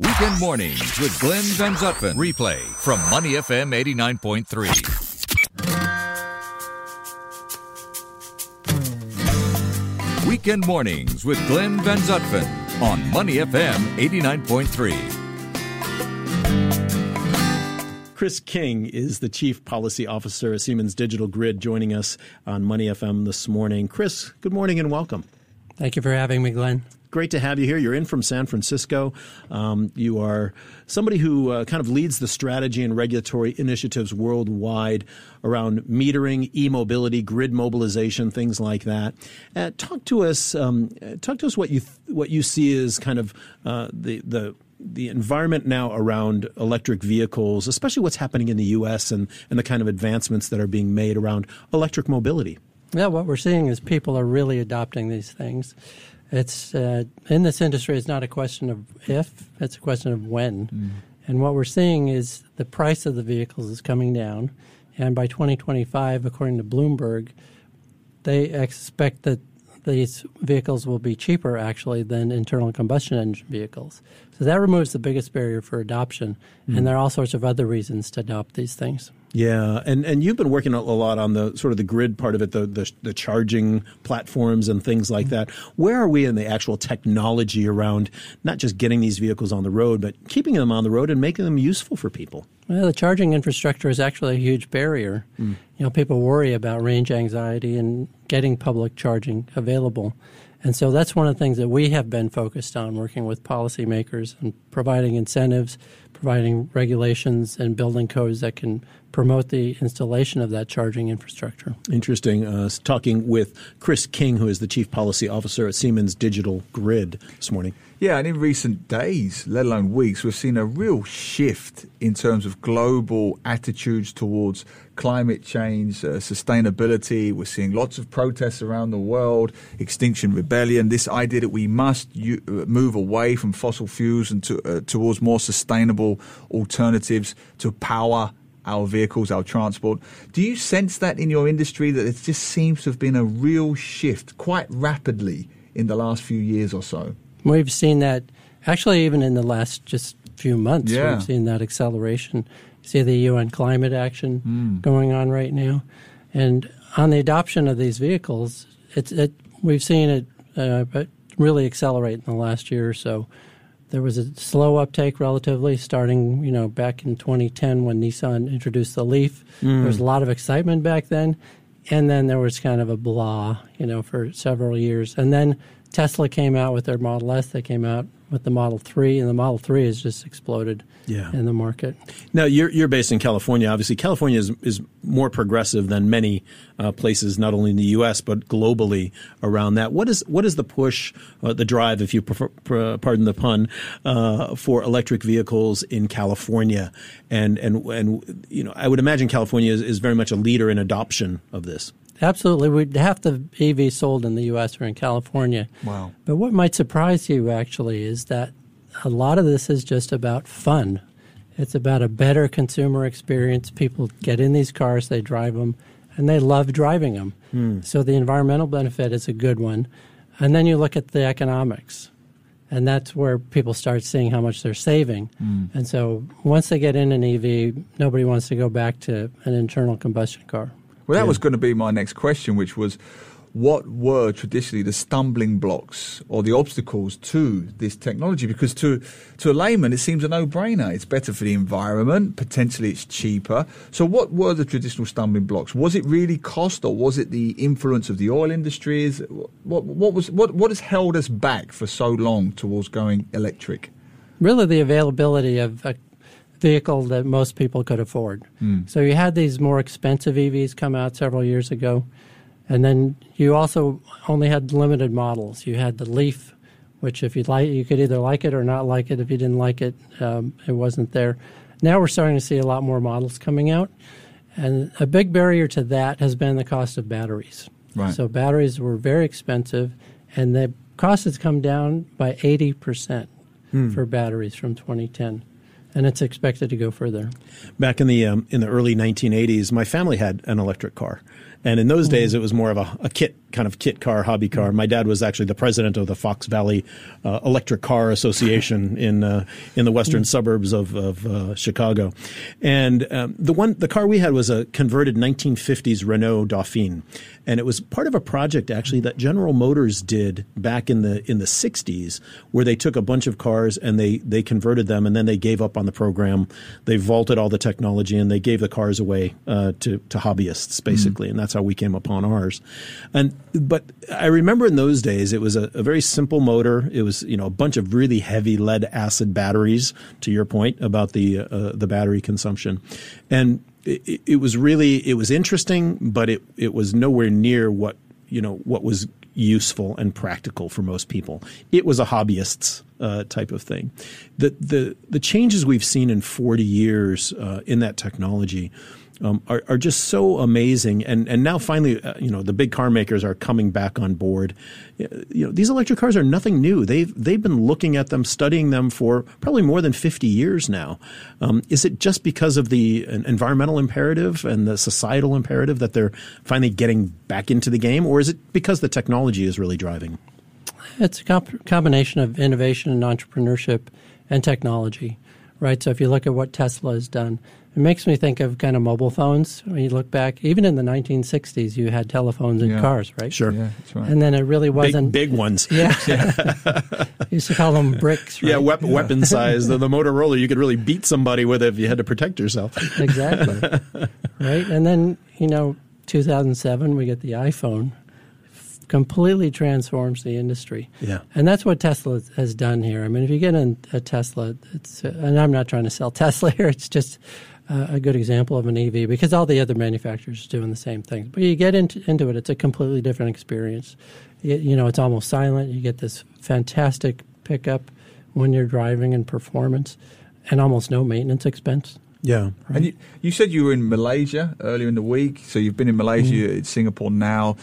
Weekend mornings with Glenn Van Zutphen. Replay from Money FM 89.3. Weekend mornings with Glenn Van Zutphen on Money FM 89.3. Chris King is the Chief Policy Officer at Siemens Digital Grid, joining us on Money FM this morning. Chris, good morning and welcome. Thank you for having me, Glenn great to have you here. You're in from San Francisco. Um, you are somebody who uh, kind of leads the strategy and regulatory initiatives worldwide around metering, e-mobility, grid modernization, things like that. Uh, talk to us. Um, talk to us what you th- what you see as kind of uh, the the the environment now around electric vehicles, especially what's happening in the U.S. and, and the kind of advancements that are being made around electric mobility. Yeah, what we're seeing is people are really adopting these things. It's uh, in this industry. It's not a question of if; it's a question of when. Mm. And what we're seeing is the price of the vehicles is coming down, and by 2025, according to Bloomberg, they expect that these vehicles will be cheaper actually than internal combustion engine vehicles. So that removes the biggest barrier for adoption, mm. and there are all sorts of other reasons to adopt these things. Yeah, and and you've been working a lot on the sort of the grid part of it, the the, the charging platforms and things like mm-hmm. that. Where are we in the actual technology around not just getting these vehicles on the road, but keeping them on the road and making them useful for people? Well, the charging infrastructure is actually a huge barrier. Mm. You know, people worry about range anxiety and getting public charging available. And so that's one of the things that we have been focused on working with policymakers and providing incentives, providing regulations, and building codes that can promote the installation of that charging infrastructure. Interesting. Uh, talking with Chris King, who is the Chief Policy Officer at Siemens Digital Grid this morning. Yeah, and in recent days, let alone weeks, we've seen a real shift in terms of global attitudes towards climate change, uh, sustainability. We're seeing lots of protests around the world, Extinction Rebellion, this idea that we must u- uh, move away from fossil fuels and to, uh, towards more sustainable alternatives to power our vehicles, our transport. Do you sense that in your industry that it just seems to have been a real shift quite rapidly in the last few years or so? We've seen that actually even in the last just few months. Yeah. We've seen that acceleration. You see the UN climate action mm. going on right now, and on the adoption of these vehicles, it's it, we've seen it uh, really accelerate in the last year or so. There was a slow uptake relatively starting, you know, back in 2010 when Nissan introduced the Leaf. Mm. There was a lot of excitement back then. And then there was kind of a blah, you know, for several years. And then Tesla came out with their Model S. They came out with the Model 3, and the Model 3 has just exploded yeah. in the market. Now, you're, you're based in California. Obviously, California is, is more progressive than many uh, places, not only in the U.S., but globally around that. What is, what is the push, uh, the drive, if you prefer, pardon the pun, uh, for electric vehicles in California? And, and, and you know, I would imagine California is, is very much a leader in adoption of this. Absolutely. We'd half the EVs sold in the U.S. are in California. Wow. But what might surprise you actually is that a lot of this is just about fun. It's about a better consumer experience. People get in these cars, they drive them, and they love driving them. Mm. So the environmental benefit is a good one. And then you look at the economics. And that's where people start seeing how much they're saving. Mm. And so once they get in an EV, nobody wants to go back to an internal combustion car. Well, that yeah. was going to be my next question, which was what were traditionally the stumbling blocks or the obstacles to this technology? Because to, to a layman, it seems a no brainer. It's better for the environment, potentially it's cheaper. So, what were the traditional stumbling blocks? Was it really cost or was it the influence of the oil industries? What, what, was, what, what has held us back for so long towards going electric? Really, the availability of a vehicle that most people could afford. Mm. So you had these more expensive EVs come out several years ago, and then you also only had limited models. You had the Leaf, which if you like, you could either like it or not like it. If you didn't like it, um, it wasn't there. Now we're starting to see a lot more models coming out, and a big barrier to that has been the cost of batteries. Right. So batteries were very expensive, and the cost has come down by eighty percent hmm. for batteries from 2010. And it's expected to go further. Back in the um, in the early 1980s, my family had an electric car. And in those days, it was more of a, a, kit kind of kit car, hobby car. My dad was actually the president of the Fox Valley uh, Electric Car Association in uh, in the western suburbs of, of uh, Chicago. And um, the one the car we had was a converted 1950s Renault Dauphine, and it was part of a project actually that General Motors did back in the in the 60s, where they took a bunch of cars and they they converted them, and then they gave up on the program. They vaulted all the technology and they gave the cars away uh, to to hobbyists basically, mm-hmm. and that's how we came upon ours. And but I remember in those days it was a, a, very simple motor. It was you know a bunch of really heavy lead acid batteries. To your point about the uh, the battery consumption, and it, it was really it was interesting, but it it was nowhere near what you know what was useful and practical for most people. It was a hobbyist's uh, type of thing. The the the changes we've seen in 40 years uh, in that technology um, are, are just so amazing. And and now finally, uh, you know, the big car makers are coming back on board. You know, these electric cars are nothing new. They've they've been looking at them, studying them for probably more than fifty years now. Um, is it just because of the environmental imperative and the societal imperative that they're finally getting back into the game, or is it because the technology is really driving? It's a comp- combination of innovation and entrepreneurship and technology, right? So if you look at what Tesla has done it makes me think of kind of mobile phones. When you look back, even in the 1960s, you had telephones in yeah. cars, right? Sure. Yeah, that's right. And then it really wasn't big, big ones. Yeah. used to call them bricks. Right? Yeah, weapon, yeah. weapon size. The, the Motorola, you could really beat somebody with it if you had to protect yourself. exactly. right. And then you know, 2007, we get the iPhone, completely transforms the industry. Yeah. And that's what Tesla has done here. I mean, if you get in a Tesla, it's, and I'm not trying to sell Tesla here, it's just uh, a good example of an EV because all the other manufacturers are doing the same thing. But you get into, into it, it's a completely different experience. You, you know, it's almost silent. You get this fantastic pickup when you're driving and performance, and almost no maintenance expense. Yeah. Right? And you, you, said you were in Malaysia earlier in the week, so you've been in Malaysia, mm. Singapore now.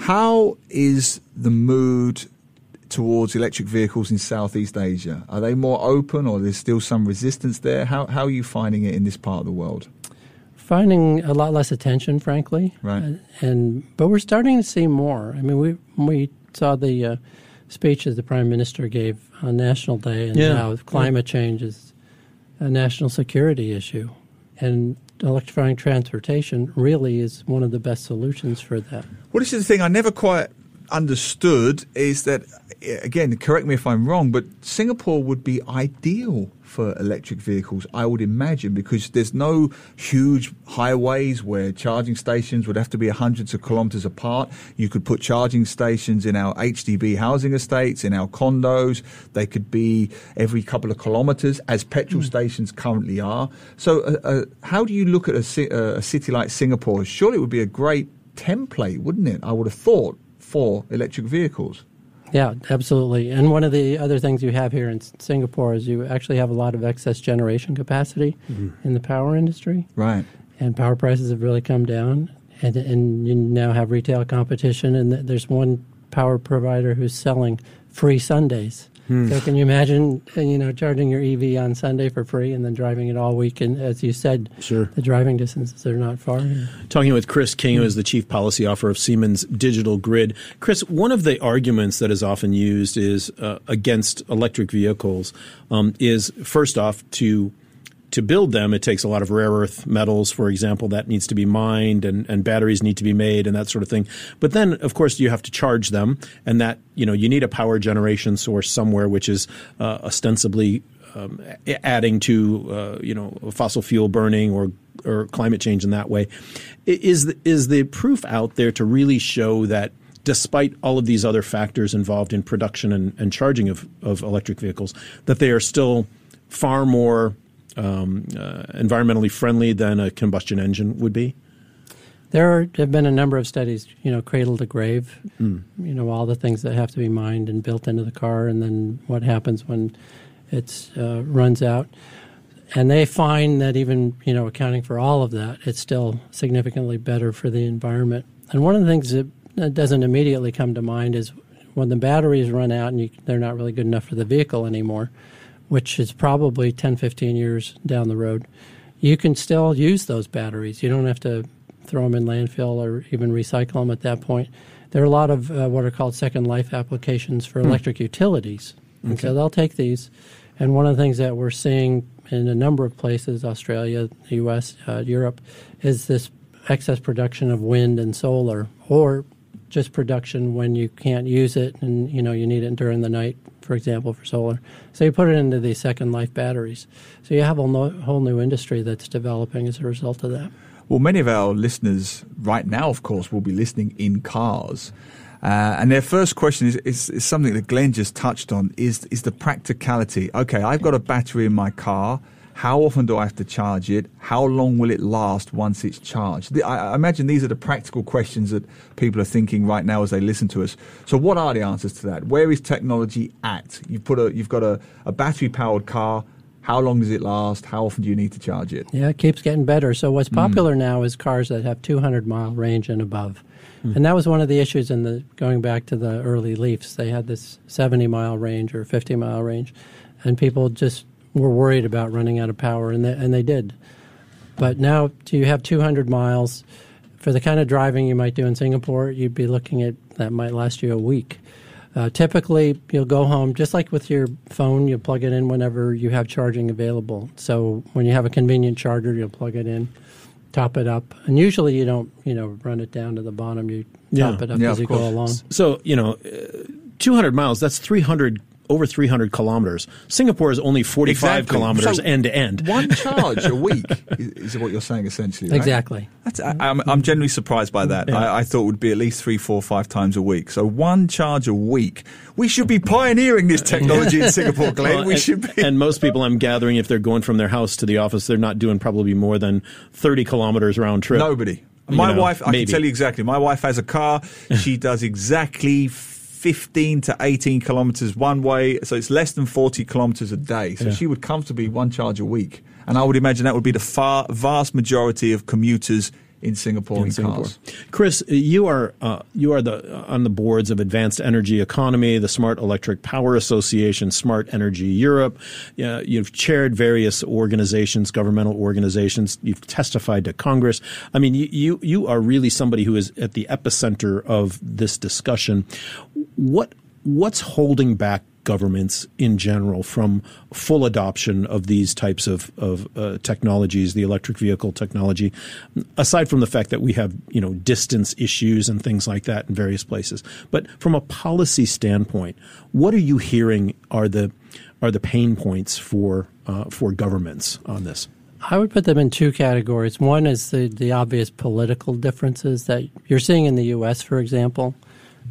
How is the mood towards electric vehicles in Southeast Asia? Are they more open or there's still some resistance there? How, how are you finding it in this part of the world? Finding a lot less attention, frankly. Right. Uh, and But we're starting to see more. I mean, we, we saw the uh, speech that the Prime Minister gave on National Day and yeah. how climate change is a national security issue. And electrifying transportation really is one of the best solutions for that. Well, this is the thing I never quite understood is that, again, correct me if I'm wrong, but Singapore would be ideal for electric vehicles, I would imagine, because there's no huge highways where charging stations would have to be hundreds of kilometers apart. You could put charging stations in our HDB housing estates, in our condos. They could be every couple of kilometers, as petrol mm. stations currently are. So, uh, uh, how do you look at a, uh, a city like Singapore? Surely it would be a great template, wouldn't it? I would have thought for electric vehicles. Yeah, absolutely. And one of the other things you have here in Singapore is you actually have a lot of excess generation capacity mm-hmm. in the power industry. Right. And power prices have really come down. And, and you now have retail competition, and there's one power provider who's selling free Sundays Hmm. So can you imagine, uh, you know, charging your EV on Sunday for free and then driving it all week? And as you said, sure. the driving distances are not far. Talking with Chris King, who is the chief policy officer of Siemens Digital Grid. Chris, one of the arguments that is often used is uh, against electric vehicles um, is first off to to build them, it takes a lot of rare earth metals, for example, that needs to be mined and, and batteries need to be made and that sort of thing. But then, of course, you have to charge them and that, you know, you need a power generation source somewhere, which is uh, ostensibly um, adding to, uh, you know, fossil fuel burning or or climate change in that way. Is the, is the proof out there to really show that despite all of these other factors involved in production and, and charging of, of electric vehicles, that they are still far more um, uh, environmentally friendly than a combustion engine would be? There have been a number of studies, you know, cradle to grave, mm. you know, all the things that have to be mined and built into the car, and then what happens when it uh, runs out. And they find that even, you know, accounting for all of that, it's still significantly better for the environment. And one of the things that, that doesn't immediately come to mind is when the batteries run out and you, they're not really good enough for the vehicle anymore which is probably 10, 15 years down the road, you can still use those batteries. You don't have to throw them in landfill or even recycle them at that point. There are a lot of uh, what are called second life applications for hmm. electric utilities. Okay. And so they'll take these. And one of the things that we're seeing in a number of places, Australia, the US, uh, Europe, is this excess production of wind and solar or just production when you can't use it and you know you need it during the night for example for solar so you put it into these second life batteries so you have a no, whole new industry that's developing as a result of that well many of our listeners right now of course will be listening in cars uh, and their first question is, is, is, something that Glenn just touched on is, is the practicality. Okay, I've got a battery in my car. How often do I have to charge it? How long will it last once it's charged? I, imagine these are the practical questions that people are thinking right now as they listen to us. So, what are the answers to that? Where is technology at? You've put a, you've got a, a battery powered car. How long does it last? How often do you need to charge it? Yeah, it keeps getting better. So, what's hmm. popular mm. now is cars that have 200 mile range and above. Mm. And that was one of the issues in the going back to the early Leafs. They had this 70 mile range or 50 mile range, and people just were worried about running out of power, and they, and they did. But now, do you have 200 miles for the kind of driving you might do in Singapore? You'd be looking at that might last you a week. Uh, typically, you'll go home just like with your phone. You plug it in whenever you have charging available. So when you have a convenient charger, you'll plug it in, top it up, and usually you don't, you know, run it down to the bottom. You top yeah. it up yeah, as you course. go along. So you know, uh, 200 miles. That's 300 over 300 kilometers. Singapore is only 45 exactly. kilometers so end to end. One charge a week is what you're saying essentially. Right? Exactly. I, am I'm genuinely surprised by that. Yeah. I, I, thought it would be at least three, four, five times a week. So one charge a week. We should be pioneering this technology in Singapore, Glenn. Well, we and, should be. And most people, I'm gathering, if they're going from their house to the office, they're not doing probably more than 30 kilometers round trip. Nobody. My you know, wife, I can tell you exactly. My wife has a car. She does exactly 15 to 18 kilometers one way. So it's less than 40 kilometers a day. So yeah. she would comfortably one charge a week. And I would imagine that would be the far, vast majority of commuters in Singapore in, in Singapore. Cars. Chris, you are uh, you are the on the boards of Advanced Energy Economy, the Smart Electric Power Association, Smart Energy Europe. Uh, you've chaired various organizations, governmental organizations. You've testified to Congress. I mean, you you, you are really somebody who is at the epicenter of this discussion. What what's holding back governments in general from full adoption of these types of, of uh, technologies, the electric vehicle technology, aside from the fact that we have you know distance issues and things like that in various places. But from a policy standpoint, what are you hearing are the are the pain points for uh, for governments on this? I would put them in two categories. One is the, the obvious political differences that you're seeing in the U.S., for example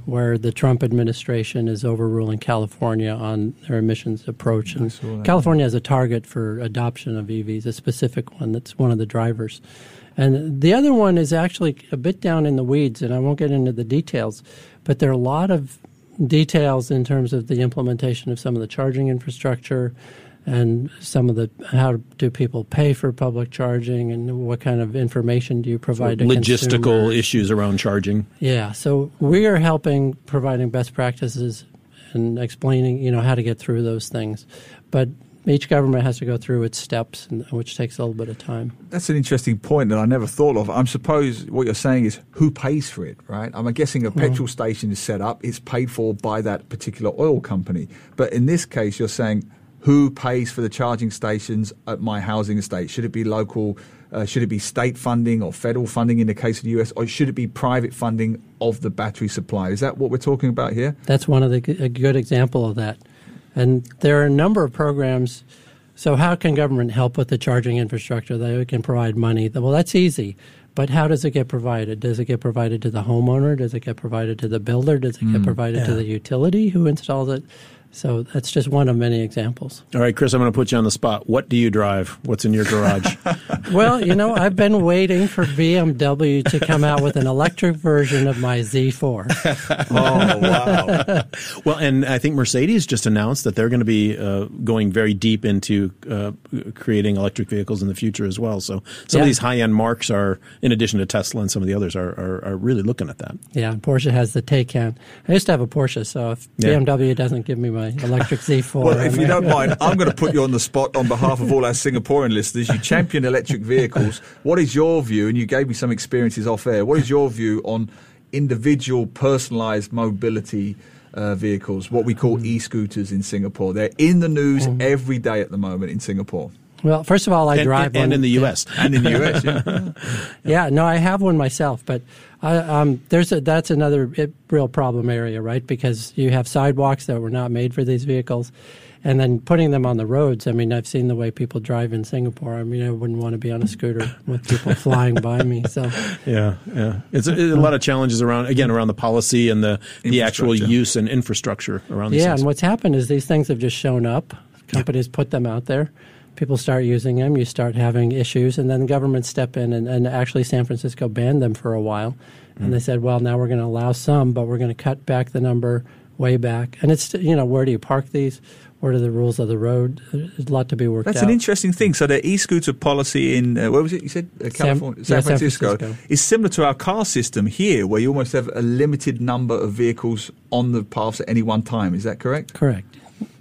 where the Trump administration is overruling California on their emissions approach. And California has a target for adoption of EVs, a specific one that's one of the drivers. And the other one is actually a bit down in the weeds, and I won't get into the details, but there are a lot of details in terms of the implementation of some of the charging infrastructure and some of the how do people pay for public charging and what kind of information do you provide so to logistical consumers. issues around charging yeah so we are helping providing best practices and explaining you know how to get through those things but each government has to go through its steps, which takes a little bit of time. That's an interesting point that I never thought of. I'm suppose what you're saying is who pays for it, right? I'm guessing a mm-hmm. petrol station is set up; it's paid for by that particular oil company. But in this case, you're saying who pays for the charging stations at my housing estate? Should it be local? Uh, should it be state funding or federal funding in the case of the US, or should it be private funding of the battery supply? Is that what we're talking about here? That's one of the a good example of that. And there are a number of programs. So, how can government help with the charging infrastructure? They can provide money. Well, that's easy. But how does it get provided? Does it get provided to the homeowner? Does it get provided to the builder? Does it get mm, provided yeah. to the utility who installs it? So that's just one of many examples. All right, Chris, I'm going to put you on the spot. What do you drive? What's in your garage? well, you know, I've been waiting for BMW to come out with an electric version of my Z4. oh, wow. well, and I think Mercedes just announced that they're going to be uh, going very deep into uh, creating electric vehicles in the future as well. So some yeah. of these high end marks are, in addition to Tesla and some of the others, are, are, are really looking at that. Yeah, Porsche has the Taycan. I used to have a Porsche, so if yeah. BMW doesn't give me my electric Z4. well, if you don't mind, I'm going to put you on the spot on behalf of all our Singaporean listeners. You champion electric vehicles. What is your view? And you gave me some experiences off air. What is your view on individual, personalised mobility? Uh, vehicles, what we call mm. e-scooters in Singapore. They're in the news mm. every day at the moment in Singapore. Well, first of all, I and, drive and, and in the U.S. and in the U.S. Yeah. yeah, no, I have one myself, but I, um, there's a, that's another real problem area, right? Because you have sidewalks that were not made for these vehicles, and then putting them on the roads. I mean, I've seen the way people drive in Singapore. I mean, I wouldn't want to be on a scooter with people flying by me. So yeah, yeah, it's a, a, lot of challenges around again around the policy and the the actual use and infrastructure around. yeah, things. Yeah, and what's happened is these things have just shown up. Companies yeah. put them out there people start using them, you start having issues, and then governments step in. And, and actually, San Francisco banned them for a while. Mm. And they said, well, now we're going to allow some, but we're going to cut back the number way back. And it's, you know, where do you park these? What are the rules of the road? There's a lot to be worked That's out. an interesting thing. So the e-scooter policy in uh, where was it? You said uh, California, San, San, yeah, Francisco, San, Francisco, is similar to our car system here, where you almost have a limited number of vehicles on the paths at any one time. Is that correct? Correct.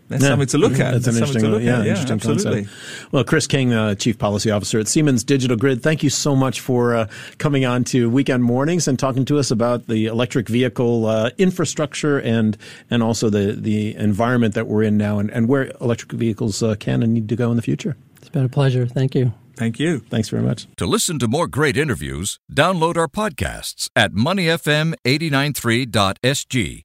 That's yeah. something to look at. That's, That's an interesting, look yeah, at. interesting absolutely. concept. Well, Chris King, uh, Chief Policy Officer at Siemens Digital Grid, thank you so much for uh, coming on to Weekend Mornings and talking to us about the electric vehicle uh, infrastructure and and also the, the environment that we're in now and, and where electric vehicles uh, can and need to go in the future. It's been a pleasure. Thank you. Thank you. Thanks very much. To listen to more great interviews, download our podcasts at moneyfm893.sg